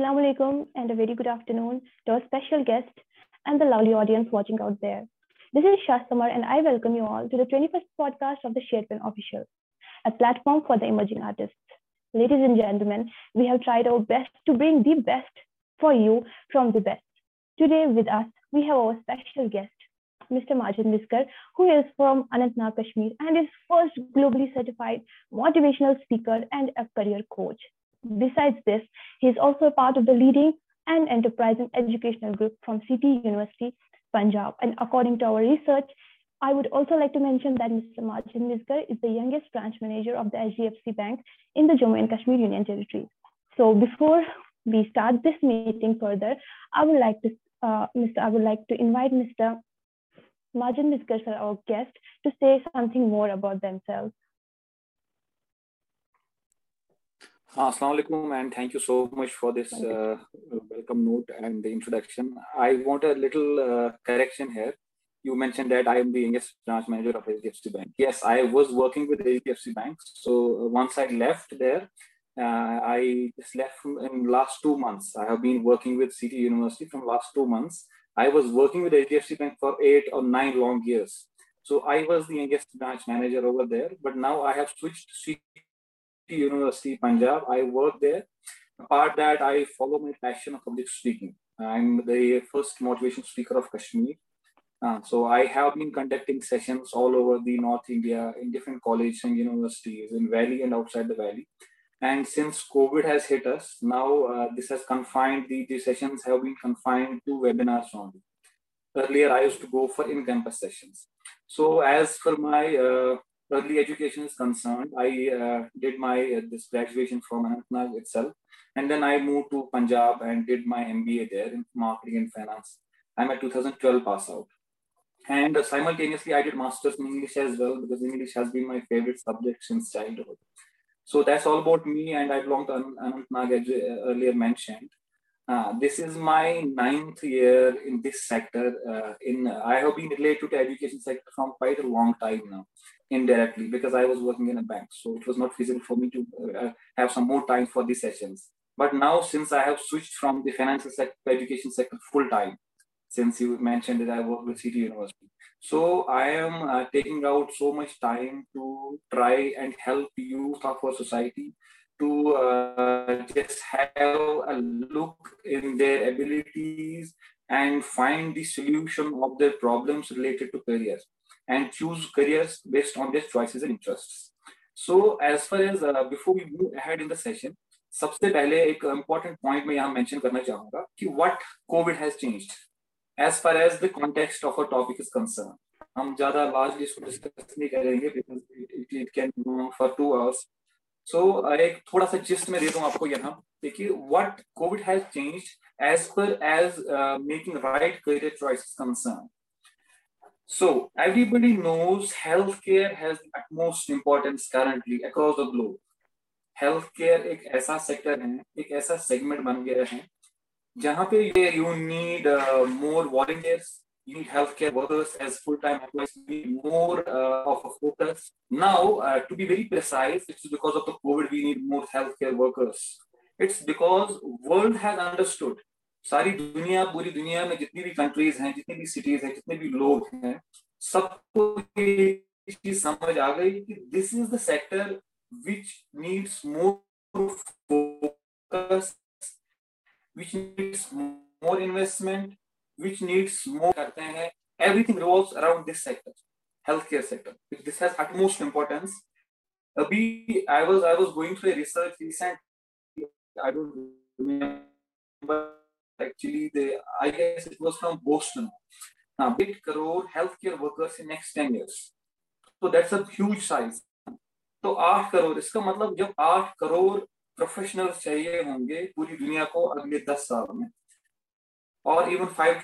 Assalamu alaikum and a very good afternoon to our special guest and the lovely audience watching out there. This is Shah Samar and I welcome you all to the 21st podcast of the SharePen Official, a platform for the emerging artists. Ladies and gentlemen, we have tried our best to bring the best for you from the best. Today with us, we have our special guest, Mr. Majid Miskar, who is from Anantnag, Kashmir, and is first globally certified motivational speaker and a career coach. Besides this, he is also a part of the leading and enterprising educational group from City University, Punjab. And according to our research, I would also like to mention that Mr. Majid Miskar is the youngest branch manager of the HDFC Bank in the Jammu and Kashmir Union Territory. So before we start this meeting further, I would like to, uh, Mr. I would like to invite Mr. Majid Miskar, our guest, to say something more about themselves. Assalamu alaikum and thank you so much for this uh, welcome note and the introduction. I want a little uh, correction here. You mentioned that I am the youngest branch manager of HDFC Bank. Yes, I was working with HDFC Bank. So uh, once I left there, uh, I just left in last two months. I have been working with City University from last two months I was working with HDFC Bank for eight or nine long years. So I was the youngest branch manager over there, but now I have switched to City University, Punjab. I work there. Apart that, I follow my passion of public speaking. I'm the first motivation speaker of Kashmir. Uh, so I have been conducting sessions all over the North India in different colleges and universities in Valley and outside the Valley. And since COVID has hit us, now uh, this has confined, the, the sessions have been confined to webinars only. Earlier, I used to go for in-campus sessions. So as for my uh, early education is concerned, I uh, did my uh, this graduation from Anantnag itself. And then I moved to Punjab and did my MBA there in marketing and finance. I'm a 2012 pass out. And simultaneously, I did master's in English as well because English has been my favorite subject since childhood. So that's all about me, and I belong to Anantnag, as earlier mentioned. Uh, this is my ninth year in this sector. Uh, in I have been related to the education sector from quite a long time now, indirectly, because I was working in a bank. So it was not feasible for me to uh, have some more time for these sessions. But now, since I have switched from the financial sector to education sector full time, since you mentioned that I work with City University. So I am uh, taking out so much time to try and help youth of our society to uh, just have a look in their abilities and find the solution of their problems related to careers and choose careers based on their choices and interests. So as far as uh, before we move ahead in the session, सबसे पहले एक important point मैं यहाँ mention करना चाहूँगा कि what COVID has changed. as far as the context of our topic is concerned. हम ज़्यादा largely इसको discuss नहीं करेंगे because it, it, it can go on for two hours. So एक थोड़ा सा gist में दे दूँ आपको यहाँ देखिए what COVID has changed as per as uh, making right career choices concerned. So everybody knows healthcare has the utmost importance currently across the globe. Healthcare एक ऐसा सेक्टर है एक ऐसा सेगमेंट बन गया है जहाँ पे ये you need uh, more volunteers, you need healthcare workers as full-time employees, you need more uh, of a focus. Now, uh, to be very precise, it's because of the COVID we need more healthcare workers. It's because world has understood. सारी दुनिया, पूरी दुनिया में जितनी भी countries हैं, जितनी भी सिटीज़ हैं, जितने भी लोग हैं, सबको समझ आ गई कि this is the sector which needs more focus which needs more investment which needs more करते हैं। Everything revolve around this sector health care sector this has utmost importance अभी I was I was going to research recent I don't actually. The I guess it was from Boston. Now, big crore healthcare workers in next 10 years. So that's a huge size. तो आठ करोड़ इसका मतलब जब आठ crore professional चाहिए होंगे पूरी दुनिया को अगले दस साल में और even five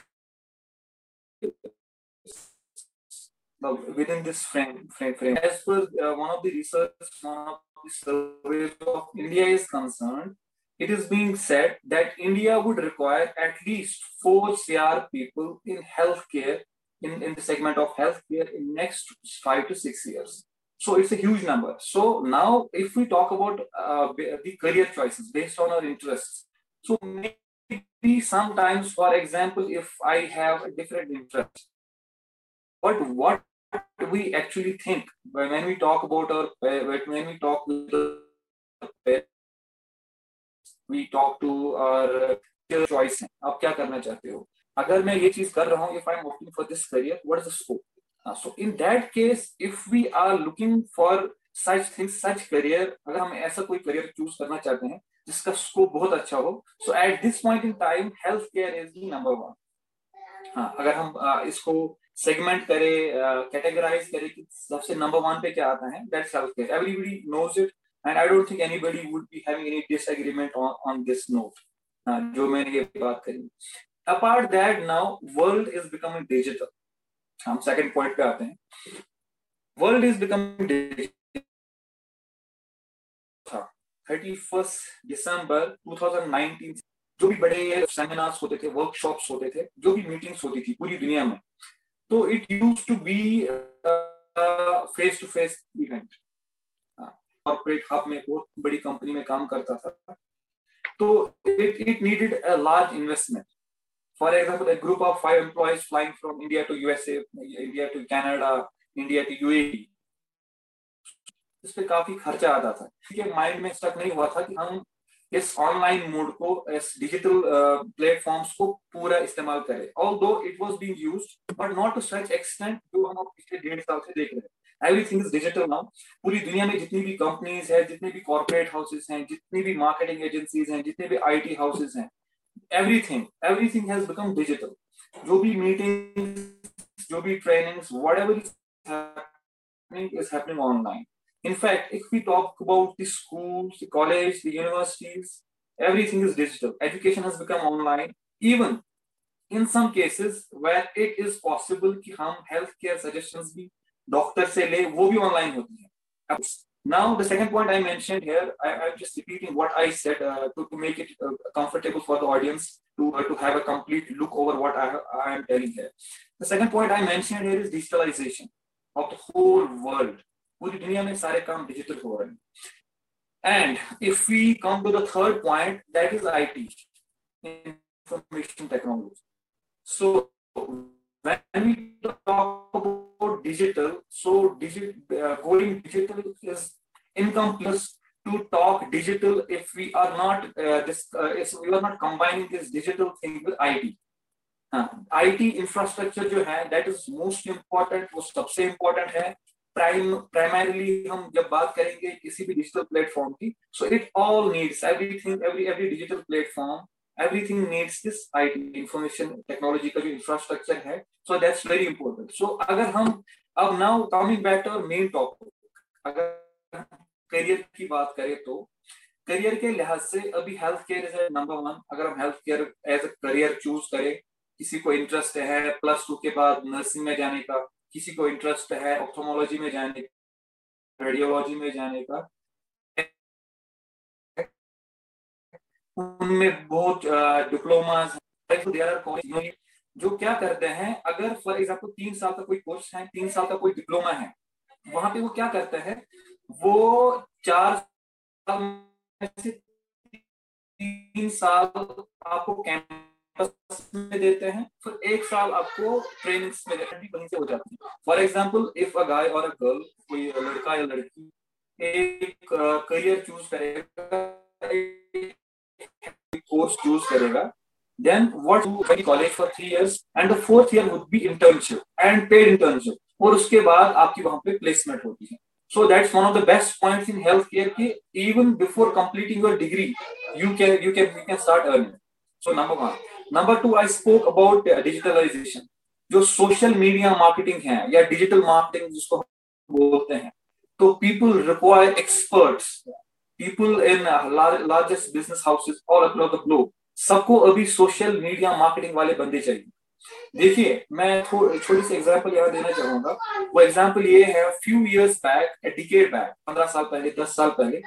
within this frame, frame, frame. As per uh, one of the research, one of the surveys of India is concerned, it is being said that India would require at least four CR people in healthcare, in, in the segment of healthcare in next five to six years. So it's a huge number. So now if we talk about uh, the career choices based on our interests, So maybe sometimes, for example, if I have a different interest, but what do we actually think when we talk about our when we talk with we talk to our choice है। आप क्या करना चाहते हो? अगर मैं ये चीज़ कर रहा हूँ if I'm opting for this career what is the scope? uh, so in that case if we are looking for such things such career अगर हम ऐसा कोई career choose करना चाहते हैं जिसका स्कोप बहुत अच्छा हो so at this point in time health care is the number one हाँ अगर हम uh, इसको सेगमेंट करें कैटेगराइज करें कि सबसे नंबर वन पे क्या आता है that's health care everybody knows it and I don't think anybody would be having any disagreement on on this note जो मैंने ये बात करी। Apart that now world is becoming digital हम सेकंड पॉइंट पे आते हैं। World is becoming thirty first December 2019 जो भी बड़े सेमिनार्स होते थे वर्कशॉप्स होते थे, जो भी मीटिंग्स होती थी पूरी दुनिया में तो it use to be face to face event corporate hub में बहुत बड़ी कंपनी में काम करता था। तो it it needed a large investment for example a group of five employees flying from India to USA, India to Canada, India to UAE. इस पे काफ़ी खर्चा आता था। ठीक है माइंड में स्टक नहीं हुआ था कि हम इस ऑनलाइन मोड को इस डिजिटल प्लेटफॉर्म्स को पूरा इस्तेमाल करें। Although it was being used but not to such extent जो हम पिछले डेढ़ साल से देख रहे हैं। एवरीथिंग इज़ डिजिटल नाउ पूरी दुनिया में जितनी भी कंपनीज़ है, जितने भी कॉर्पोरेट हाउसेज हैं, जितनी भी मार्केटिंग एजेंसीज हैं, जितने भी आई टी हाउसेज हैं everything everything has become digital जो भी मीटिंग जो भी training is happening online in fact if we talk about the school college the universities everything is digital education has become online even in some cases where it is possible कि हम health care suggestion भी doctor से ले वो भी online होती है. Now the second point I mentioned here, I, I'm just repeating what I said uh, to, to make it uh, comfortable for the audience to uh, to have a complete look over what I, I am telling here. The second point I mentioned here is digitalization of the whole world. पूरी दुनिया में सारे काम digital हो रहे हैं and if we come to the third point that is IT information technology so when we talk about digital so digit uh, going digital is incomplete to talk digital if we are not uh, this uh, if we are not combining this digital thing with IT IT uh, infrastructure जो है that is most important वो सबसे important है prime primarily हम जब बात करेंगे किसी भी डिजिटल प्लेटफॉर्म की so it all needs everything every every digital platform this IT information technology का जो इंफ्रास्ट्रक्चर है सो दैट्स वेरी इंपॉर्टेंट सो अगर हम अब now coming back to main topic अगर करियर की बात करें तो करियर के लिहाज से अभी health care is number one अगर हम health care as a career choose करें, किसी को इंटरेस्ट है प्लस टू के बाद नर्सिंग में जाने का, किसी को इंटरेस्ट है ऑप्थोमोलॉजी में जाने का रेडियोलॉजी में जाने का उनमें बहुत डिप्लोमा जो क्या करते हैं, अगर फॉर एग्ज़ाम्पल तीन साल का कोई कोर्स है, तीन साल का कोई डिप्लोमा है, वहाँ पे वो क्या करते हैं, वो चार साल से तीन साल आपको कैंप में देते हैं, फिर एक साल आपको ट्रेनिंग्स में भी वहीं से हो जाती है। For example if a guy और अ गर्ल कोई लड़का या लड़की, एक करियर चूज़ करेगा कोर्स चूज़ करेगा then what do college for three years and the fourth year would be internship and paid internship और उसके बाद आपकी वहाँ पे प्लेसमेंट होती है so that's one of the best points in healthcare कि even before completing your degree you can you can you can start earning so number one number two I spoke about digitalization जो social media marketing है या digital marketing जिसको बोलते हैं तो people require experts people in largest business houses all across the globe सबको अभी social media marketing वाले बंदे चाहिए। देखिए, मैं छोटी सी एग्जांपल यहाँ देना चाहूँगा। वो एग्जांपल ये है few years back decade back पंद्रह साल पहले, दस साल पहले,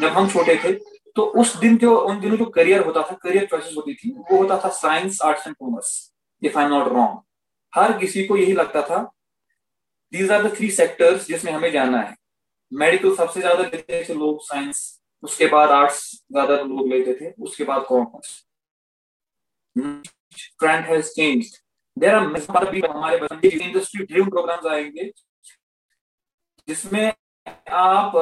जब हम छोटे थे तो उस दिन जो, उन दिनों जो करियर होता था करियर चॉइसेस होती थी, वो होता था science arts and commerce if I am not wrong हर किसी को यही लगता था these are the three sectors जिसमें हमें जाना है। मेडिकल सबसे ज़्यादा लेते थे लोग साइंस उसके बाद आर्ट्स ज़्यादा लोग लेते थे, उसके बाद commerce trend has changed there are भी हमारे इंडस्ट्री ड्रीम प्रोग्राम्स आएँगे, जिसमें आप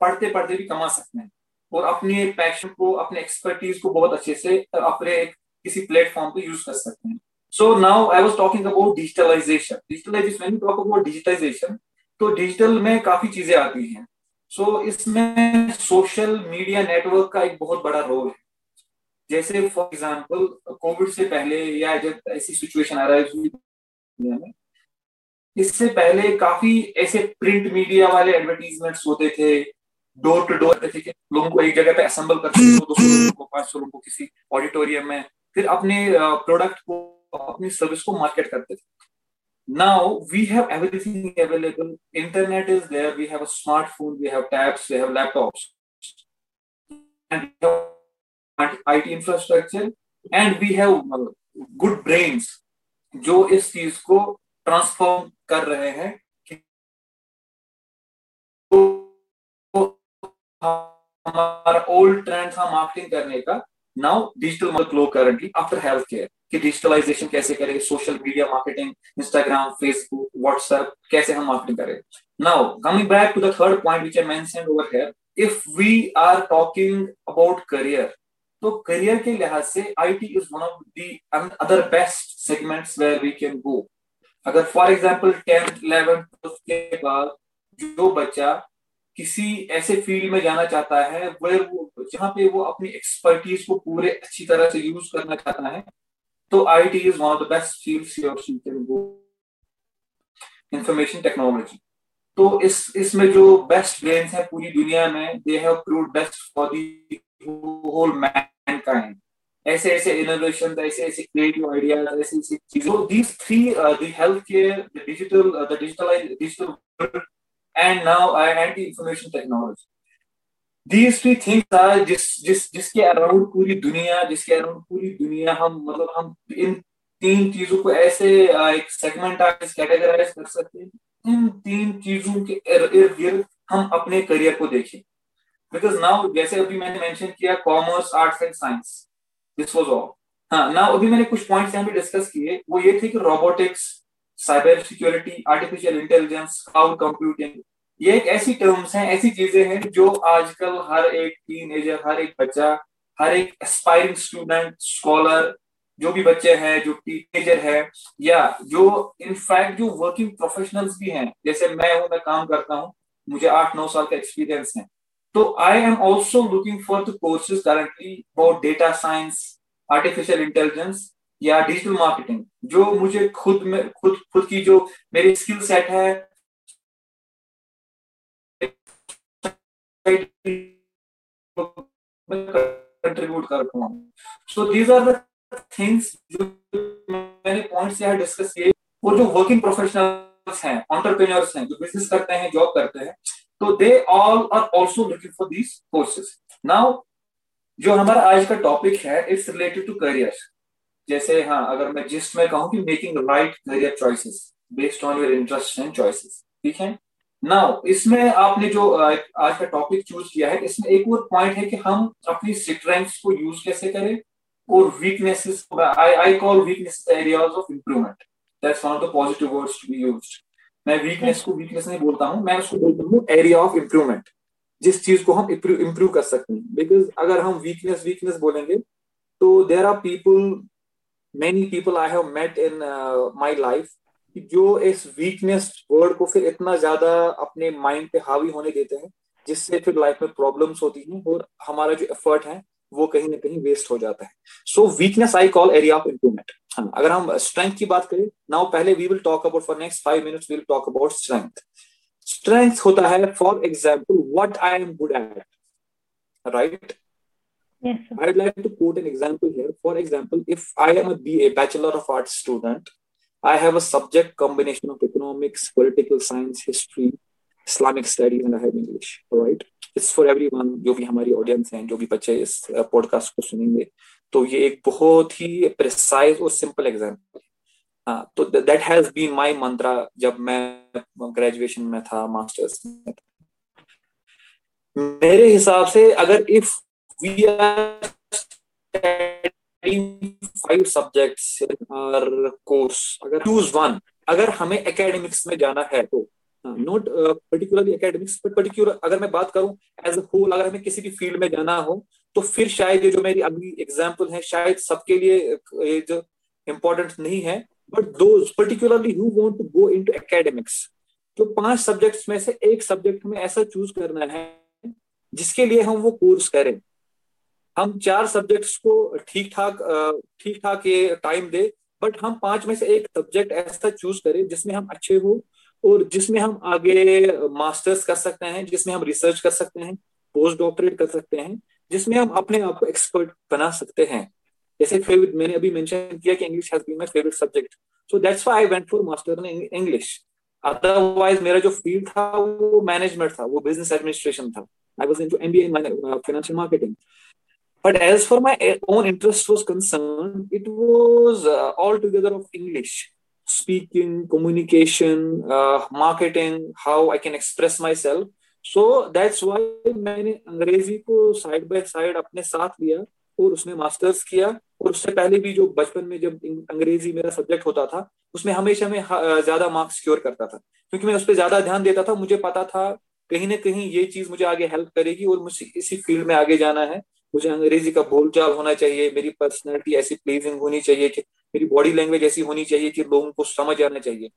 पढ़ते पढ़ते भी कमा सकते हैं। और अपने पैशन को, अपने एक्सपर्टीज को बहुत अच्छे से अपने किसी प्लेटफॉर्म पे यूज़ कर सकते हैं। So now I was talking about digitalization digitalization talk about digitization तो डिजिटल में काफ़ी चीज़ें आती हैं। सो so, इसमें सोशल मीडिया नेटवर्क का एक बहुत बड़ा रोल है। जैसे फॉर एग्जांपल कोविड से पहले या जब ऐसी सिचुएशन आ रहा है इससे पहले काफ़ी ऐसे प्रिंट मीडिया वाले एडवर्टीजमेंट्स होते थे डोर टू डोर थे लोगों को एक जगह पे असेंबल करते थे दो सौ लोगों को पाँच सौ लोगों को किसी ऑडिटोरियम में फिर अपने प्रोडक्ट को अपनी सर्विस को मार्केट करते थे। Now we have everything available internet is there we have a smartphone we have tabs we have laptops and we have IT infrastructure and we have good brains जो इस चीज़ को transform कर रहे हैं हमारा ओल्ड ट्रेंड था marketing करने का now digital model glow currently after health care कि डिजिटलाइजेशन कैसे करें? Social media marketing Instagram Facebook WhatsApp कैसे हम मार्केटिंग करें? Now coming back to the third point which I mentioned over here if we are talking about career तो career के लिहाज से IT is one of the other best segments where we can go अगर for example tenth eleventh के बाद जो बच्चा किसी ऐसे फ़ील्ड में जाना चाहता है वेर वो, जहाँ पे वो अपनी एक्सपर्टीज को पूरे अच्छी तरह से यूज़ करना चाहता है तो I T is one of the best go information technology तो इस, इसमें जो बेस्ट ब्रेन्स है पूरी दुनिया में they have proved best for the whole mankind ऐसे ऐसे इनोवेशन ऐसे ऐसे क्रिएटिव आइडियाज़ ऐसी ऐसी चीज़ें these three the health care digital digitalize digital and now I and information technology these three things are जिस जिस, जिसके अराउंड पूरी दुनिया, जिसके अराउंड पूरी दुनिया हम मतलब हम इन तीन चीज़ों को ऐसे एक सेगमेंट कैटेगराइज कर सकते हैं। इन तीन चीज़ों के इर्द गिर्द हम अपने करियर को देखें। बिकॉज़ नाउ जैसे अभी मैंने मेंशन किया commerce arts and science this was all हाँ नाउ अभी मैंने कुछ पॉइंट्स यहाँ पे डिस्कस किए, वो ये थे कि robotics cyber security artificial intelligence cloud computing ये एक ऐसी टर्म्स हैं, ऐसी चीज़ें हैं जो आजकल हर एक टीन हर एक बच्चा, हर एक एस्पायरिंग स्टूडेंट स्कॉलर जो भी बच्चे हैं, जो टीनेजर है, या जो इनफैक्ट जो वर्किंग प्रोफेशनल्स भी हैं, जैसे मैं हूँ, मैं काम करता हूँ, मुझे आठ नौ साल का एक्सपीरियंस है। तो I am also looking for the courses currently about data science artificial intelligence या डिजिटल मार्केटिंग जो मुझे खुद में, खुद खुद की जो मेरी स्किल सेट है कंट्रीब्यूट कर सो दीज आर थिंग्स जो मैंने पॉइंट्स यहाँ डिस्कस किए, वो जो वर्किंग प्रोफेशनल्स हैं ऑन्टरप्रेन्योर्स हैं, जो बिज़नेस करते हैं जॉब करते हैं तो they all are also looking for these now जो हमारा आज का टॉपिक है इट्स रिलेटेड टू करियर जैसे हाँ अगर मैं जिस्ट में कहूँ कि making right career choices based on your interest and choices ठीक है? नाउ इसमें आपने जो आज का टॉपिक चूज़ किया है, इसमें एक और पॉइंट है कि हम अपनी स्ट्रेंथ्स को यूज़ कैसे करें और weaknesses I I call weakness areas of improvement that's one of the positive words to be used मैं वीकनेस को वीकनेस नहीं बोलता हूँ, मैं उसको बोलता हूँ एरिया ऑफ़ इंप्रूवमेंट जिस चीज़ को हम इंप्रूव कर सकते हैं. बिकॉज़ अगर हम वीकनेस वीकनेस बोलेंगे तो there are people many people I have met in my life कि जो इस वीकनेस वर्ड को फिर इतना ज़्यादा अपने माइंड पे हावी होने देते हैं, जिससे फिर लाइफ में प्रॉब्लम्स होती हैं और हमारा जो एफर्ट है, वो कहीं ना कहीं वेस्ट हो जाता है। So weakness I call area of improvement हाँ अगर हम स्ट्रेंथ की बात करें नाउ पहले we will talk about for next five minutes will talk about strength strength होता है for example what I am good at right Yes, I'd like to quote an example here. For example, if I am a BA, Bachelor of Arts student, I have a subject combination of economics, political science, history, Islamic studies, and I have English. All right. It's for everyone जो भी हमारी audience हैं जो भी बच्चे इस podcast को सुनेंगे तो ये एक बहुत ही प्रिसाइज और सिंपल एग्ज़ाम्पल हाँ तो that has been my mantra जब मैं ग्रेजुएशन में था मास्टर्स में था मेरे हिसाब से अगर if we are five subjects और कोर्स अगर चूज़ वन अगर हमें एकेडमिक्स में जाना है तो not particularly academics but particular अगर मैं बात करूँ एज अ होल अगर हमें किसी भी फ़ील्ड में जाना हो तो फिर शायद ये जो मेरी अगली एग्ज़ाम्पल है, शायद सबके लिए ये जो इम्पोर्टेंट नहीं है but though particularly who want to go into academics तो पाँच सब्जेक्ट्स में से एक सब्जेक्ट में ऐसा चूज़ करना है, जिसके लिए हम वो कोर्स करें। हम चार सब्जेक्ट्स को ठीक ठाक ठीक ठाक ये टाइम दे बट हम पाँच में से एक सब्जेक्ट ऐसा चूज़ करें जिसमें हम अच्छे हो और जिसमें हम आगे मास्टर्स कर सकते हैं, जिसमें हम रिसर्च कर सकते हैं पोस्ट डॉक्टरेट कर सकते हैं, जिसमें हम अपने आप को एक्सपर्ट बना सकते हैं। जैसे फेवरेट मैंने अभी मेंशन किया कि English has been my favourite subject so that's why I went for master in English otherwise मेरा जो फ़ील्ड था, वो मैनेजमेंट था, वो बिज़नेस एडमिनिस्ट्रेशन था। I was into MBA in financial marketing But as for my own interest was concerned, it was uh, altogether of English. speaking, communication, uh, marketing, how I can express myself. So that's why मैंने अंग्रेज़ी को side by side अपने साथ लिया और उसमें masters किया और उससे पहले भी जो बचपन में जब अंग्रेज़ी मेरा सब्जेक्ट होता था उसमें हमेशा मैं ज़्यादा मार्क्स सिक्योर करता था क्योंकि मैं उस पर ज़्यादा ध्यान देता था मुझे पता था कहीं ना कहीं ये चीज़ मुझे आगे हेल्प करेगी और मुझे इसी फ़ील्ड में आगे जाना है मुझे अंग्रेज़ी का बोलचाल होना चाहिए, मेरी पर्सनैलिटी ऐसी प्लीजिंग होनी चाहिए कि, मेरी बॉडी लैंग्वेज ऐसी होनी चाहिए कि लोगों को समझ आना चाहिए।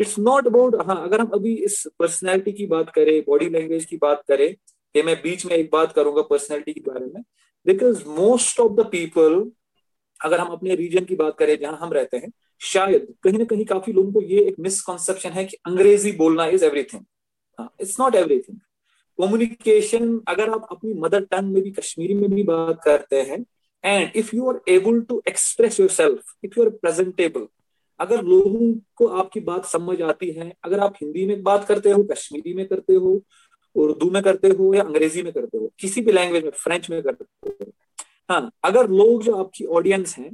इट्स नॉट अबाउट हाँ अगर हम अभी इस पर्सनैलिटी की बात करें बॉडी लैंग्वेज की बात करें, कि मैं बीच में एक बात करूँगा पर्सनैलिटी के बारे में because most of the people अगर हम अपने रीजन की बात करें, जहाँ हम रहते हैं, शायद कहीं ना कहीं काफ़ी लोगों को ये एक मिसकॉन्सेप्शन है कि अंग्रेज़ी बोलना is everything it's not everything communication अगर आप अपनी मदर टंग में भी कश्मीरी में भी बात करते हैं and if you are able to express your self if you are presentable अगर लोगों को आपकी बात समझ आती है, अगर आप हिंदी में बात करते हो, कश्मीरी में करते हो, उर्दू में करते हो, या अंग्रेज़ी में करते हो, किसी भी लैंग्वेज में फ्रेंच में करते हो हाँ अगर लोग जो आपकी ऑडियंस हैं,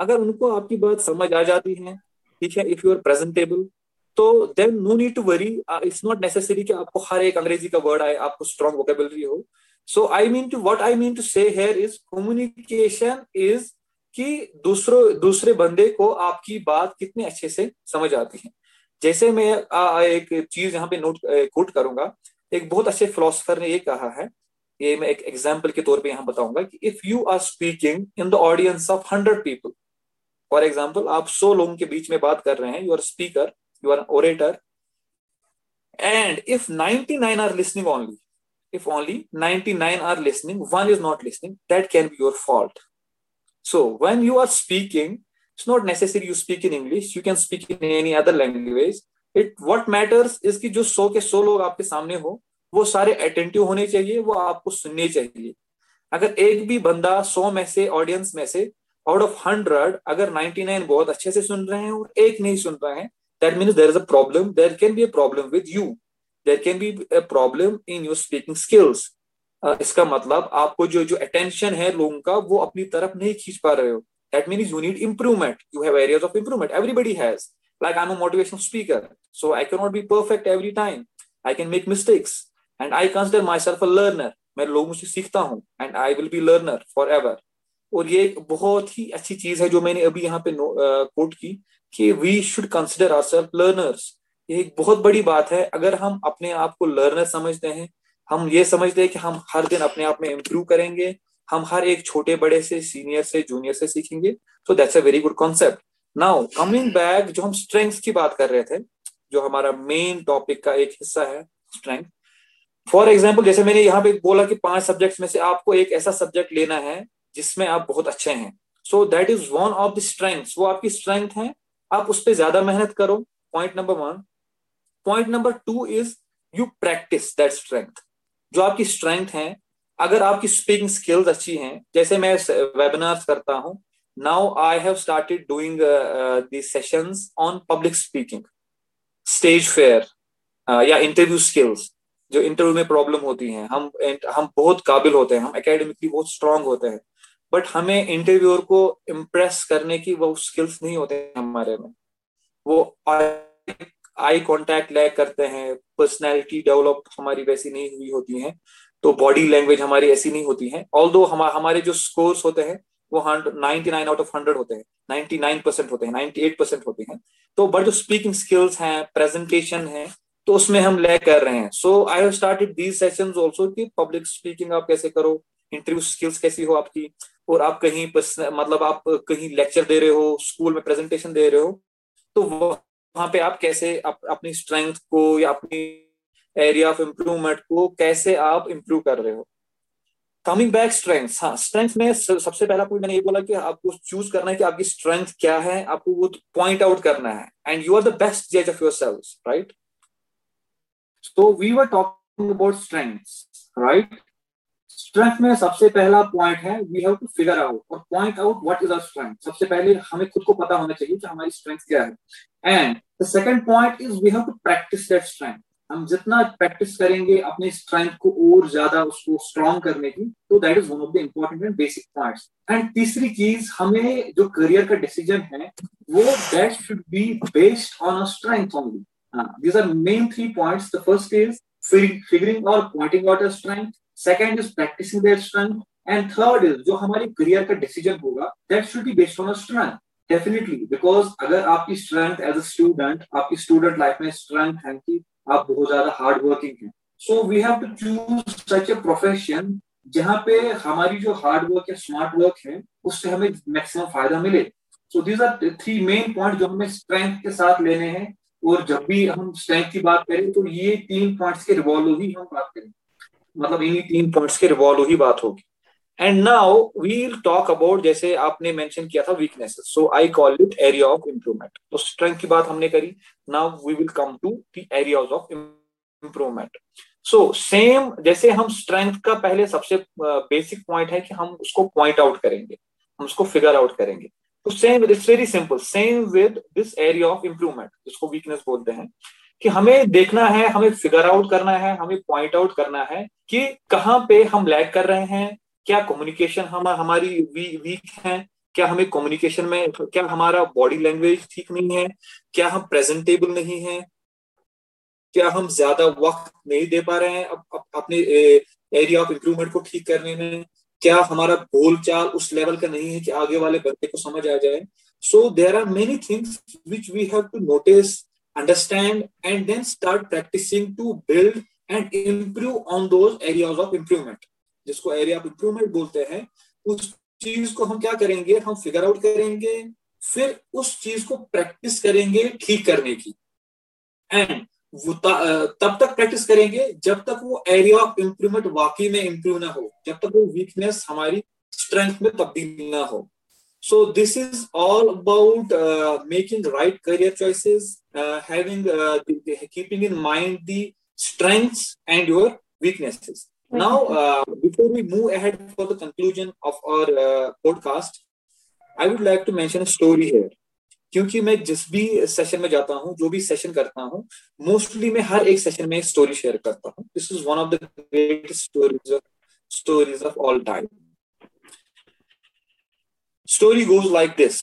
अगर उनको आपकी बात समझ आ जाती है, ठीक है इफ़ यू आर प्रेजेंटेबल तो then no need to worry it's not necessary कि आपको हर एक अंग्रेज़ी का वर्ड आए आपको स्ट्रॉन्ग वोकेबलरी हो. So I mean to what I mean to say here is communication is कि दूसरों दूसरे बंदे को आपकी बात कितने अच्छे से समझ आती है. जैसे मैं आ, एक चीज़ यहाँ पे नोट कोट करूँगा. एक बहुत अच्छे फिलोसफर ने ये कहा है. ये मैं एक एग्ज़ाम्पल के तौर पे यहाँ बताऊँगा कि if you are speaking in the audience of hundred people for example आप सौ लोगों के बीच में बात कर रहे हैं you are speaker you are an orator and if 99 are listening only if only 99 are listening one is not listening that can be your fault so when you are speaking it's not necessary you speak in english you can speak in any other language it what matters is कि जो सौ के सौ लोग आपके सामने हो वो सारे अटेंटिव होने चाहिए वो आपको सुनने चाहिए अगर एक भी बंदा सौ में से ऑडियंस में से आउट ऑफ़ हंड्रेड अगर 99 बहुत अच्छे से सुन रहे हैं और एक नहीं सुन रहे हैं that means there is a problem there can be a problem with you there can be a problem in your speaking skills uh, इसका मतलब आपको जो जो अटेंशन है लोगों का वो अपनी तरफ़ नहीं खींच पा रहे हो that means you need improvement you have areas of improvement everybody has like i'm a motivational speaker so i cannot be perfect every time i can make mistakes and i consider myself a learner मैं लोगों से सीखता हूँ and I will be learner forever और ये एक बहुत ही अच्छी चीज़ है जो मैंने अभी यहाँ पे कोट की कि we should consider our self learners ये एक बहुत बड़ी बात है। अगर हम अपने आप को लर्नर समझते हैं, हम ये समझते हैं कि हम हर दिन अपने आप में इम्प्रूव करेंगे, हम हर एक छोटे बड़े से सीनियर से जूनियर से सीखेंगे तो that's a very good concept now coming back जो हम स्ट्रेंथ की बात कर रहे थे, जो हमारा मेन टॉपिक का एक हिस्सा है स्ट्रेंथ फॉर एग्ज़ाम्पल जैसे मैंने यहाँ पे बोला कि पाँच सब्जेक्ट्स में से आपको एक ऐसा सब्जेक्ट लेना है, जिसमें आप बहुत अच्छे हैं। So that is one of the strength वो आपकी स्ट्रेंथ है आप उस पर ज़्यादा मेहनत करो point number one point number two is you practice that strength जो आपकी स्ट्रेंथ है, अगर आपकी स्पीकिंग स्किल्स अच्छी हैं, जैसे मैं वेबिनार्स करता हूँ now I have started doing sessions on public speaking stage fear या इंटरव्यू स्किल्स जो इंटरव्यू में प्रॉब्लम होती हैं, हम हम बहुत काबिल होते हैं, हम एकेडमिकली बहुत स्ट्रांग होते हैं। बट हमें इंटरव्यूअर को इम्प्रेस करने की वो स्किल्स नहीं होते हमारे में। वो आई कांटेक्ट लैक करते हैं पर्सनैलिटी डेवलप हमारी वैसी नहीं हुई होती है तो बॉडी लैंग्वेज हमारी ऐसी नहीं होती है। ऑल दो हम, हमारे जो स्कोर्स होते हैं वो ninety nine out of hundred होते हैं नाइनटी नाइन परसेंट होते हैं नाइनटी एट परसेंट होते हैं। तो बट जो स्पीकिंग स्किल्स हैं प्रेजेंटेशन है तो उसमें हम लैक कर रहे हैं। So I have started these session also की पब्लिक स्पीकिंग आप कैसे करो इंटरव्यू स्किल्स कैसी हो आपकी? और आप कहीं मतलब आप कहीं लेक्चर दे रहे हो स्कूल में प्रेजेंटेशन दे रहे हो तो वहाँ पे आप कैसे आप अपनी स्ट्रेंथ को या अपनी एरिया ऑफ़ इम्प्रूवमेंट को कैसे आप इम्प्रूव कर रहे हो? कमिंग बैक स्ट्रेंथ हाँ स्ट्रेंथ में सबसे पहला पॉइंट मैंने ये बोला कि आपको चूज़ करना है कि आपकी स्ट्रेंथ क्या है, आपको वो पॉइंट आउट करना है। And you are the best जज of yourself right so we were talking about strength right strength में सबसे पहला पॉइंट है we have to figure out और point out what is our strength सबसे पहले हमें खुद को पता होना चाहिए कि हमारी स्ट्रेंथ क्या है। And the second point is we have to practice that strength हम जितना प्रैक्टिस करेंगे अपनी स्ट्रेंथ को और ज़्यादा उसको स्ट्रॉन्ग करने की तो that is one of the important and basic points and तीसरी चीज़, हमें जो करियर का डिसीज़न है, वो that should be based on a strength only these are main three points the first is figuring और pointing out a strength second is practicing that strength and third is जो हमारी career का decision होगा that should be based on strength definitely because अगर आपकी strength as a student आपकी student life में strength है कि आप बहुत ज़्यादा हार्ड वर्किंग है। So we have to choose such a profession जहाँ पे हमारी जो हार्ड वर्क या स्मार्ट वर्क है, उससे हमें मैक्सिमम फ़ायदा मिले। So these are three main point जो हमें स्ट्रेंथ के साथ लेने हैं। और जब भी हम स्ट्रेंथ की बात करें तो ये तीन पॉइंट्स के रिवॉल्व ही हम बात करें मतलब इन्हीं तीन पॉइंट्स के रिवॉल्व ही बात होगी। And now we'll talk about जैसे आपने मेंशन किया था weaknesses so I call it area of improvement तो स्ट्रेंथ की बात हमने करी। Now we will come to the areas of improvement so same जैसे हम स्ट्रेंथ का पहले सबसे बेसिक पॉइंट है कि हम उसको पॉइंट आउट करेंगे। हम उसको फिगर आउट करेंगे। तो same it's very simple same with this area of improvement जिसको वीकनेस बोलते हैं। कि हमें देखना है हमें फिगर आउट करना है हमें पॉइंट आउट करना है कि कहाँ पे हम लैग कर रहे हैं क्या कम्युनिकेशन हम हमारी वी, वीक है क्या हमें कम्युनिकेशन में क्या हमारा बॉडी लैंग्वेज ठीक नहीं है क्या हम प्रेजेंटेबल नहीं है क्या हम ज़्यादा वक्त नहीं दे पा रहे हैं अप, अप, अपने एरिया ऑफ़ इंप्रूवमेंट को ठीक करने में क्या हमारा बोल चाल उस लेवल का नहीं है कि आगे वाले बंदे को समझ आ जाए। So there are many things which we have to notice understand and then start practicing to build and improve on those areas of improvement जिसको एरिया ऑफ़ इंप्रूवमेंट बोलते हैं, उस चीज़ को हम क्या करेंगे? हम फिगर आउट करेंगे, फिर उस चीज़ को प्रैक्टिस करेंगे ठीक करने की। एंड वो तब तक प्रैक्टिस करेंगे जब तक वो एरिया ऑफ़ इंप्रूवमेंट वाकई में इंप्रूव ना हो, जब तक वो वीकनेस हमारी स्ट्रेंथ में तब्दील ना हो। So this is all about making right career choices having keeping in mind the strengths and your weaknesses. Now, uh, before we move ahead for the conclusion of our uh, podcast, I would like to mention a story here. क्योंकि मैं जिस भी session में जाता हूँ जो भी session करता हूँ मोस्टली मैं हर एक सेशन में एक स्टोरी शेयर करता हूँ. This is one of the greatest stories of stories of all time story goes like this.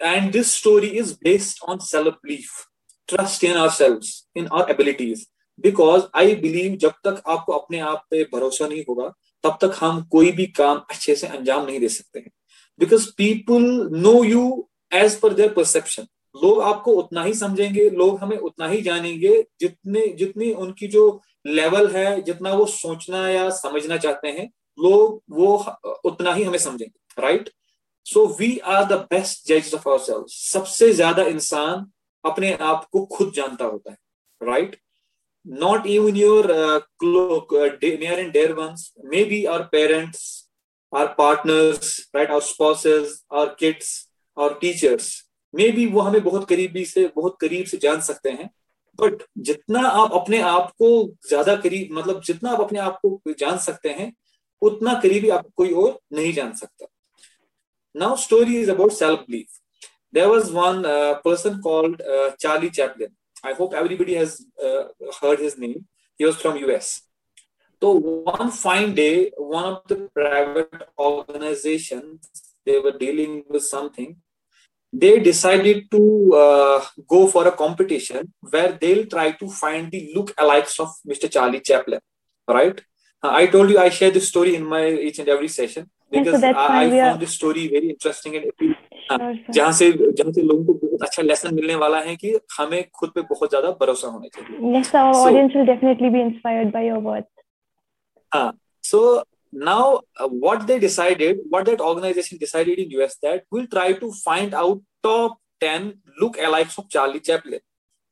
And this story is based on self belief trust in ourselves, in our abilities. Because I believe जब तक आपको अपने आप पे भरोसा नहीं होगा, तब तक हम कोई भी काम अच्छे से अंजाम नहीं दे सकते हैं। Because people know you as per their perception लोग आपको उतना ही समझेंगे, लोग हमें उतना ही जानेंगे जितने, जितनी उनकी जो लेवल है, जितना वो सोचना या समझना चाहते हैं, लोग वो उतना ही हमें समझेंगे right so we are the best जज ऑफ़ आवर सेल्व सबसे ज़्यादा इंसान अपने आप को खुद जानता होता है right not even your uh, uh, near and dear ones, maybe our parents, our partners, right, our spouses, our kids, our maybe वो हमें बहुत करीबी से बहुत करीब से जान सकते हैं। बट जितना आप अपने आप को ज़्यादा करीब मतलब जितना आप अपने आप को जान सकते हैं उतना करीबी आप कोई और नहीं जान सकता। Now, story is about self-belief. There was one uh, person called uh, Charlie Chaplin. I hope everybody has uh, heard his name. He was from US. So one fine day, one of the private organizations, they were dealing with something. They decided to uh, go for a competition where they'll try to find the look-alikes of Mr. Charlie Chaplin. Right? I told you I share this story in my each and every session.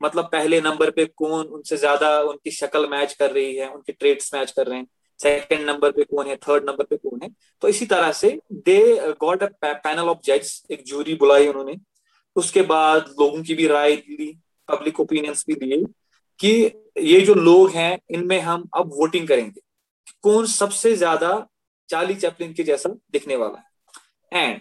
मतलब पहले number पे कौन उनसे ज़्यादा उनकी शक्ल match कर रही है उनके ट्रेड्स मैच कर रहे हैं। सेकंड नंबर पे कौन है थर्ड नंबर पे कौन है? तो इसी तरह से they got a panel of जज एक जूरी बुलाई उन्होंने। उसके बाद लोगों की भी राय ली पब्लिक ओपिनियंस भी दिए कि ये जो लोग हैं, इनमें हम अब वोटिंग करेंगे। कौन सबसे ज़्यादा चार्ली चैपलिन के जैसा दिखने वाला है? And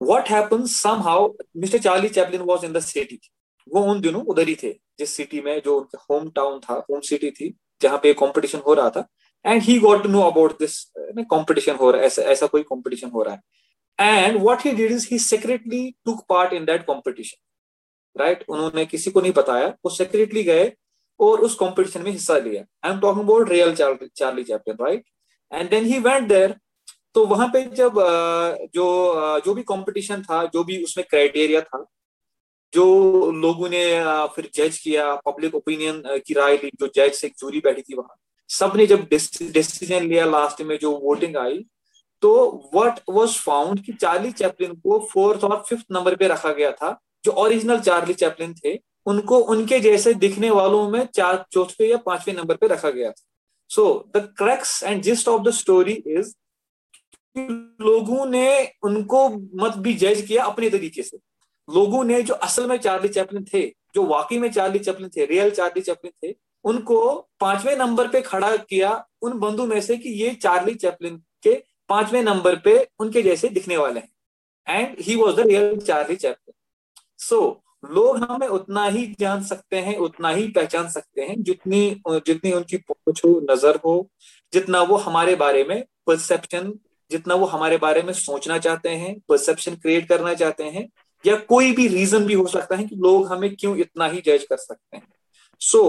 what happen somehow Mister Charlie Chaplin was in the city वो उन दिनों उधर ही थे, जिस सिटी में जो उनका होम टाउन था होम सिटी थी, जहाँ पे कॉम्पिटिशन हो रहा था। And he got to know about this competition हो रहा है ऐसा ऐसा कोई कॉम्पिटिशन हो रहा है। And what he did is he secretly took part in that competition right उन्होंने किसी को नहीं बताया, वो सेक्रेटली गए और उस कॉम्पिटिशन में हिस्सा लिया। I am talking about real Charlie Chaplin right and then he went there तो वहाँ पे जब जो जो भी कंपटीशन था, जो भी उसमें क्राइटेरिया था, जो लोगों ने फिर जज किया पब्लिक ओपिनियन की राय ली, जो जज से जूरी बैठी थी वहाँ सबने जब डिसीज़न लिया लास्ट में जो वोटिंग आई तो व्हाट वाज फाउंड कि चार्ली चैपलिन को फोर्थ और फिफ्थ नंबर पे रखा गया था, जो ओरिजिनल चार्ली चैपलिन थे, उनको, उनके जैसे दिखने वालों में चार, चौथे या पाँचवें नंबर पे रखा गया था। So the crux and gist of the story is लोगों ने उनको मत भी जज किया अपने तरीके से। लोगों ने जो असल में चार्ली चैपलिन थे, जो वाकई में चार्ली चैपलिन थे रियल चार्ली चैपलिन थे उनको पाँचवें नंबर पे खड़ा किया उन बंधु में से कि ये चार्ली चैपलिन के पाँचवें नंबर पे उनके जैसे दिखने वाले हैं। And he was the real Charlie Chaplin so लोग हमें उतना ही जान सकते हैं, उतना ही पहचान सकते हैं जितनी जितनी उनकी पहुँच हो, नज़र हो, जितना वो हमारे बारे में परसेप्शन जितना वो हमारे बारे में सोचना चाहते हैं परसेप्शन क्रिएट करना चाहते हैं, या कोई भी रीजन भी हो सकता है कि लोग हमें क्यों इतना ही जज कर सकते हैं। So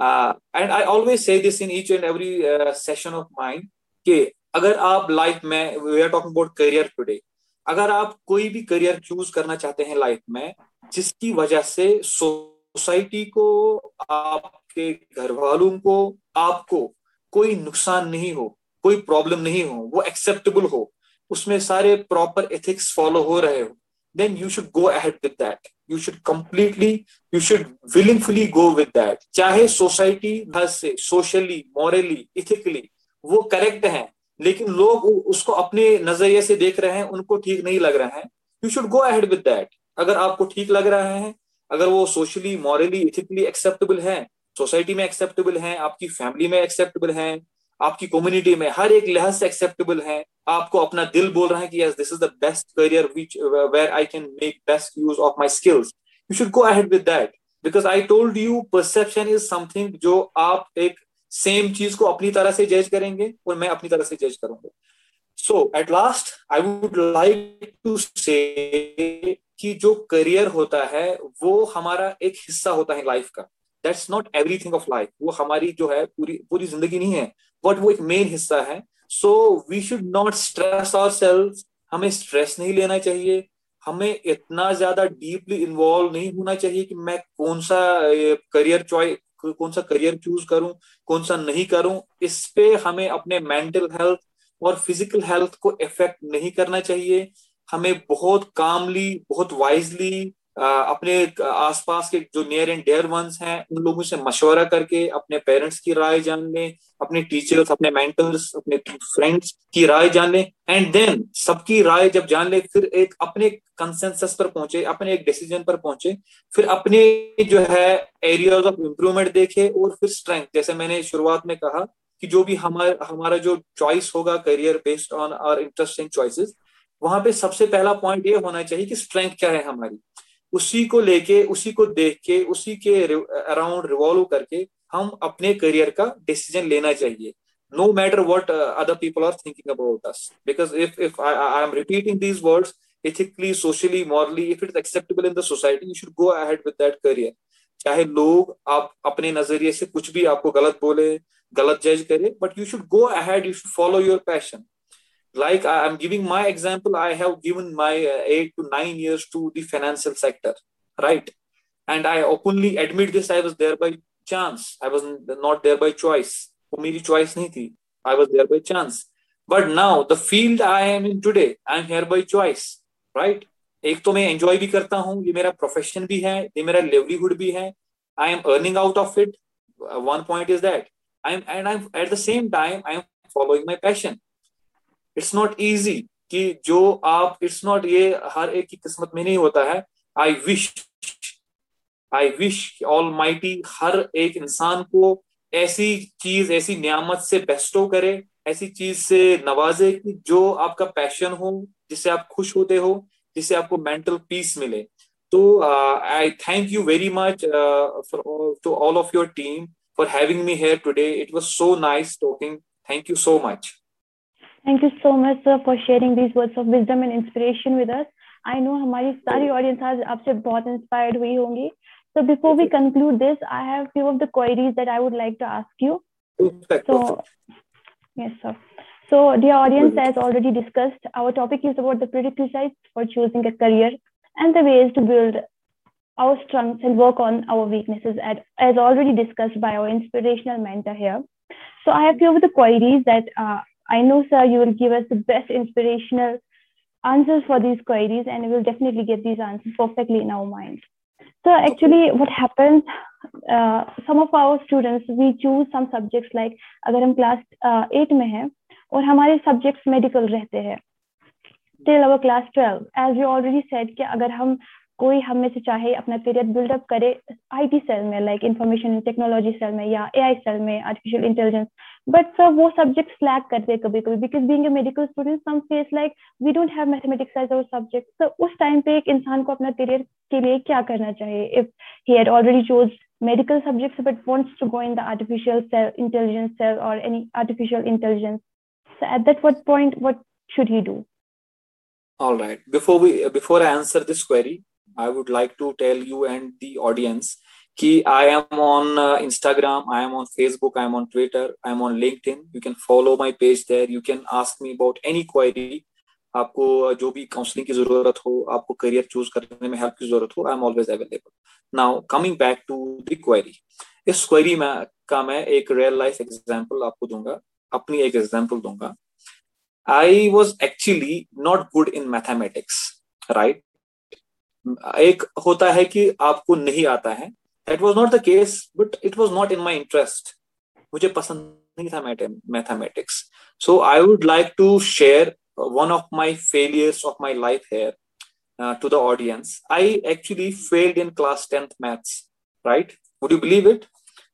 and I always say this in each and every session of mind कि अगर आप लाइफ में we are talking about career today अगर आप कोई भी करियर चूज़ करना चाहते हैं लाइफ में, जिसकी वजह से सोसाइटी को, आपके घर वालों को, आपको कोई नुकसान नहीं हो, कोई प्रॉब्लम नहीं हो, वो एक्सेप्टेबल हो, उसमें सारे प्रॉपर एथिक्स फॉलो हो रहे हो then you should go ahead with that you should completely you should willingfully go with that चाहे सोसाइटी से सोशली मॉरली इथिकली वो करेक्ट है, लेकिन लोग उसको अपने नज़रिए से देख रहे हैं, उनको ठीक नहीं लग रहा है। You should go ahead with that अगर आपको ठीक लग रहा है, अगर वो सोशली मॉरली इथिकली एक्सेप्टेबल है सोसाइटी में एक्सेप्टेबल है, आपकी फैमिली में एक्सेप्टेबल है आपकी कम्युनिटी में हर एक लिहाज से एक्सेप्टेबल है। आपको अपना दिल बोल रहा है कि yes this is the best career which where I can make best use of my skills you should go ahead with that because I told you perception is something जो आप एक सेम चीज़ को अपनी तरह से जज करेंगे और मैं अपनी तरह से जज करूँगा। So at last I would like to say कि जो करियर होता है, वो हमारा एक हिस्सा होता है लाइफ का। That's not everything of life वो हमारी जो है पूरी पूरी ज़िंदगी नहीं है। बट वो एक मेन हिस्सा है so we should not stress our हमें स्ट्रेस नहीं लेना चाहिए। हमें इतना ज़्यादा डीपली इन्वॉल्व नहीं होना चाहिए कि मैं कौन सा करियर चॉइस कौन सा करियर चूज़ करूँ, कौन सा नहीं करूँ। इस पे हमें अपने मेंटल हेल्थ और फ़िज़िकल हेल्थ को इफ़ेक्ट नहीं करना चाहिए। हमें बहुत कामली बहुत वाइजली अपने आसपास के जो नियर एंड डेयर वंस हैं, उन लोगों से मशवरा करके अपने पेरेंट्स की राय जान लें, अपने टीचर्स अपने मेंटर्स अपने फ्रेंड्स की राय जान लें एंड देन सबकी राय जब जान ले, फिर एक अपने कंसेंसस पर पहुँचे, अपने एक डिसीज़न पर पहुँचे, फिर अपने जो है एरियाज़ ऑफ़ इम्प्रूवमेंट देखे और फिर स्ट्रेंथ जैसे मैंने शुरुआत में कहा कि जो भी हमारा हमारा जो चॉइस होगा career based on our interesting choices वहाँ पे सबसे पहला पॉइंट ये होना चाहिए कि स्ट्रेंथ क्या है हमारी। उसी को लेके, उसी को देख के उसी के अराउंड रिवॉल्व करके हम अपने करियर का डिसीज़न लेना चाहिए। No matter what other people are thinking about us because if if I am repeating these ethically, socially, morally, if it's acceptable in the society, you should go ahead with that career. चाहे लोग आप अपने नज़रिए से कुछ भी आपको गलत बोले, गलत जज करे but you should go ahead you should follow your passion like I, am giving my example i have given my uh, eight to nine years to the financial sector right and i openly admit this i was there by chance i was not there by choice वो मेरी choice नहीं थी i was there by chance but now the field i am in today i am here by choice right एक तो मैं enjoy भी करता हूँ ये मेरा प्रोफेशन भी है ये मेरा लिवलीहुड भी है I am earning out of it one point is that I am and I at the same time I am following my passion it's not easy कि जो आप इट्स नॉट ये हर एक की किस्मत में नहीं होता है। I wish I wish almighty हर एक इंसान को ऐसी चीज़, ऐसी नियामत से बेस्टो करे, ऐसी चीज़ से नवाजे कि जो आपका पैशन हो, जिससे आप खुश होते हो, जिससे आपको मेंटल पीस मिले। तो I thank you very much to all of your team for having me here today it was so nice talking thank you so much Thank you so much sir for sharing these words of wisdom and inspiration with us I know हमारी सारी audience आज आपसे बहुत inspired हुई होंगी So before we conclude this, I have few of the queries that I would like to ask you. So, yes, sir. So, dear audience, as already discussed, our topic is about the prerequisites for choosing a career and the ways to build our strengths and work on our weaknesses, as already discussed by our inspirational mentor here. So, I have few of the queries that uh, I know, sir, you will give us the best inspirational answers for these queries, and we will definitely get these answers perfectly in our minds. So, actually, what happens? Uh, some of our students we choose some subjects like अगर हम class uh, 8 में हैं और हमारे subjects medical रहते हैं till our class twelve as you already said कि अगर हम कोई हम में से चाहे अपना करियर बिल्डअप करे आईटी सेल में लाइक इंफॉर्मेशन टेक्नोलॉजी सेल में या एआई सेल में आर्टिफिशियल इंटेलिजेंस बट सर वो सब्जेक्ट लैक करते हैं कभी कभी because being a medical student some face like we don't have mathematics as our subject तो उस टाइम पे एक इंसान को अपना करियर के लिए क्या करना चाहिए? If he had already chose medical subjects but wants to go in the artificial cell, intelligence cell or any artificial intelligence, so at that what point, what should he do? All right. Before we, before i answer this query i would like to tell you and the audience कि I am on uh, Instagram, I am on Facebook, I am on Twitter, I am on LinkedIn. You can follow my page there. You can ask me about any query. आपको जो भी counselling की जरूरत हो आपको career choose करने में help की जरूरत हो I am always available now coming back to the query इस क्वेरी में का मैं एक रियल लाइफ एग्जांपल आपको दूंगा अपनी एक एग्जांपल दूंगा I was actually not good in mathematics right एक होता है कि आपको नहीं आता है that was not the case but it was not in my interest मुझे पसंद नहीं था mathematics so I would like to share one of my failures of my life here to the audience. I actually failed in class 10th maths, right? Would you believe it?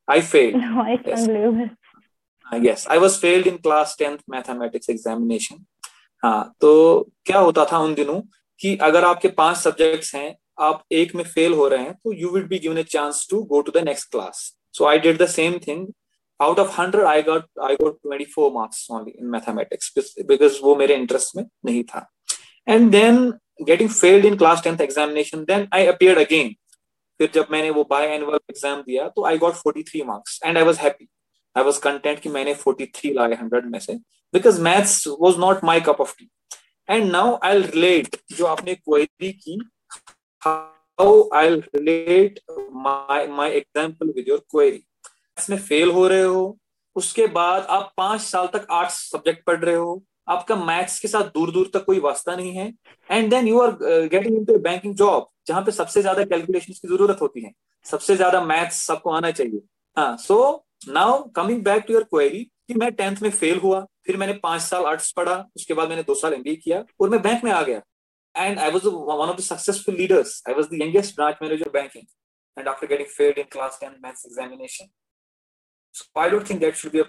I failed. No, I can't yes. believe it. Yes I was failed in class tenth mathematics examination हाँ तो क्या होता था उन दिनों कि अगर आपके पाँच सब्जेक्ट्स हैं, आप एक में फेल हो रहे हैं तो you will be given a chance to go to the next class so I did the same thing out of hundred I got I got twenty four marks only in mathematics because वो मेरे interest में नहीं था. And then getting failed in class tenth examination then I appear again फिर जब मैंने वो biannual exam दिया तो I got forty three marks and I was happy I was content कि मैंने 43 लाए हंड्रेड में से because maths was not my cup of tea and now I relate जो आपने क्वेरी की how I relate my my example with your query इसमें fail हो रहे हो, उसके बाद आप पाँच साल तक आर्ट्स सब्जेक्ट पढ़ रहे हो, आपका मैथ्स के साथ दूर दूर तक कोई वास्ता नहीं है and then you are getting into banking job जहाँ पे सबसे ज़्यादा कैलकुलेशन की ज़रूरत होती है, सबसे ज़्यादा मैथ्स सबको आना चाहिए। हाँ so now coming back to your query कि मैं टेंथ में फेल हुआ फिर मैंने पांच साल आर्ट्स पढ़ा उसके बाद मैंने दो साल एमबीए किया और मैं बैंक में आ गया and I was one of the successful leaders I was the youngest branch manager banking and after getting failed in class 10 maths examination so i don't think that should be a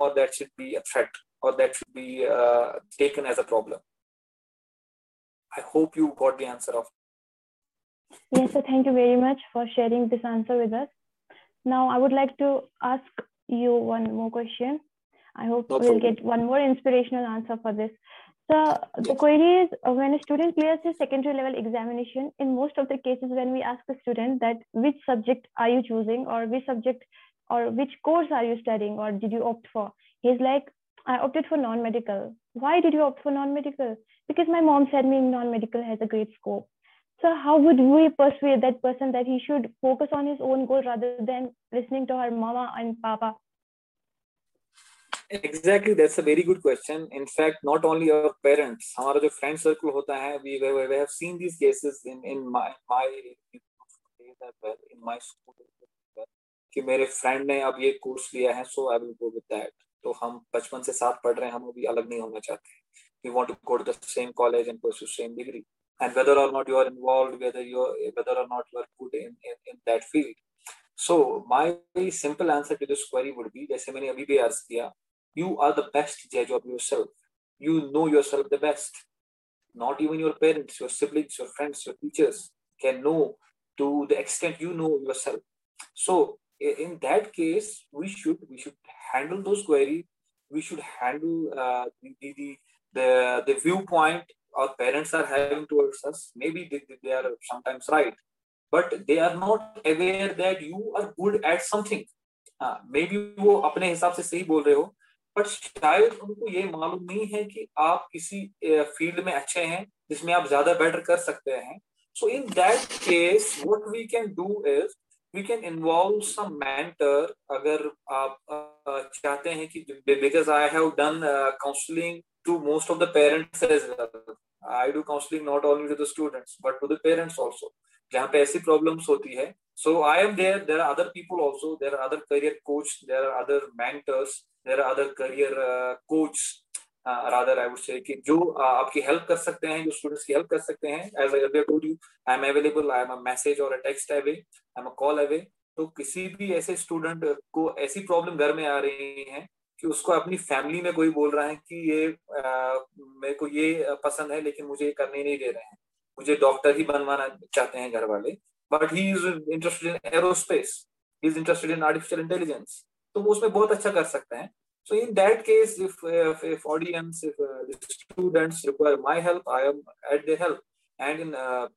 or that should be a threat or that should be uh, taken as a problem i hope you got the answer of yes so thank you very much for sharing this answer with us Now, I would like to ask you one more question. I hope no we'll get one more inspirational answer for this. So the query is when a student clears his secondary level examination, in most of the cases when we ask the student that which subject are you choosing or which subject or which course are you studying or did you opt for? He's like, I opted for non-medical. Why did you opt for non-medical? Because my mom said me non-medical has a great scope. So how would we persuade that person that he should focus on his own goal rather than listening to her mama and papa? Exactly, that's a very good question. In fact, not only our parents, हमारा जो friend circle होता है, we, we, we have seen these cases in in my my in my school कि मेरे friend ने अब ये course लिया है so I will go with that तो हम बचपन से साथ पढ़ रहे हैं हम अभी अलग नहीं होना चाहते we want to go to the same college and pursue same degree and whether or not you are involved whether you are whether or not you are good in, in, in that field so my simple answer to this query would be जैसे मैंने अभी भी अर्ज किया you are the best judge of yourself you know yourself the best not even your parents your siblings your friends your teachers can know to the extent you know yourself so in that case we should we should handle those queries we should handle uh, the, the, the the viewpoint our parents are having towards us maybe they, they are sometimes right but they are not aware that you are good at something uh, maybe वो अपने हिसाब से सही बोल रहे हो but शायद उनको ये मालूम नहीं है कि आप किसी फ़ील्ड में अच्छे हैं जिसमें आप ज़्यादा बेटर कर सकते हैं so in that case what we can do is can involve some mentor agar aap uh, चाहते हैं कि I have done uh, counseling to most of the parents as well. I do counseling not only to the students but to the parents also. जहाँ पे ऐसी problems होती है so I am there. There are other people also. There are other career coach. There are other mentors. There are other career uh, coach. Rather I would say कि जो uh, आपकी help कर सकते हैं जो students की help कर सकते हैं as I told you I am available I am a message और a text away I am a call away तो किसी भी ऐसे स्टूडेंट को ऐसी प्रॉब्लम घर में आ रही है कि उसको अपनी फैमिली में कोई बोल रहा है कि ये मेरे को ये पसंद है लेकिन मुझे ये करने नहीं दे रहे हैं। मुझे डॉक्टर ही बनवाना चाहते हैं घर वाले but he is interested in aerospace he is interested in artificial intelligence तो वो उसमें बहुत अच्छा कर सकते हैं। So in that case, if if, if audience, if uh, the students require my help, I. And in uh,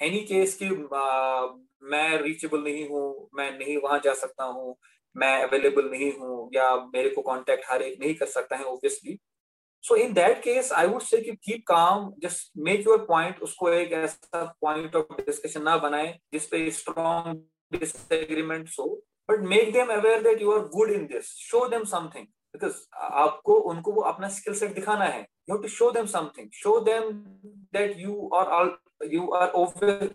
any case कि uh, मैं रीचेबल नहीं हूँ मैं नहीं वहाँ जा सकता हूँ मैं अवेलेबल नहीं हूँ या मेरे को कॉन्टेक्ट हर एक नहीं कर सकता है obviously so in that case I would say keep calm just make your point उसको एक ऐसा पॉइंट ऑफ़ डिस्कशन ना बनाए जिसपे स्ट्रॉन्ग डिसएग्रीमेंट हो but make them aware that you are good in this show them something because आपको, उनको वो अपना स्किल सेट दिखाना है. You to show them something show them that you are all you are over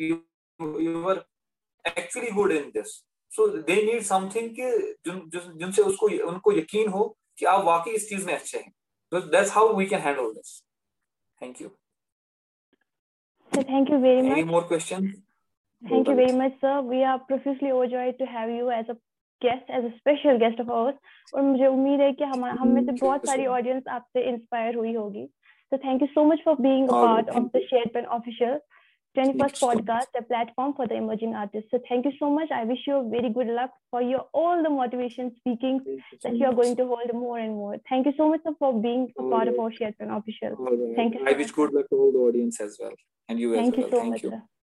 you are actually good in this so they need something कि जिनसे उसको उनको यकीन हो कि आप वाकई इस चीज़ में अच्छे हैं। That's how we can handle this thank you sir thank you very much any more question thank you very much sir we are profoundly overjoyed to have you as a guest as a special guest of ours और मुझे उम्मीद है कि हम हम में से बहुत सारी ऑडियंस आपसे इंस्पायर हुई होगी। So thank you so much for being a part of the share pen official 21st podcast, a platform for the emerging artists. So thank you so much. I wish you very good luck for your all the motivation speaking that you are going to hold more and more. Thank you so much for being a part of oh, our SharePen official. Oh, thank you. I wish good luck to all the audience as well, and you thank as well. You so thank much, you.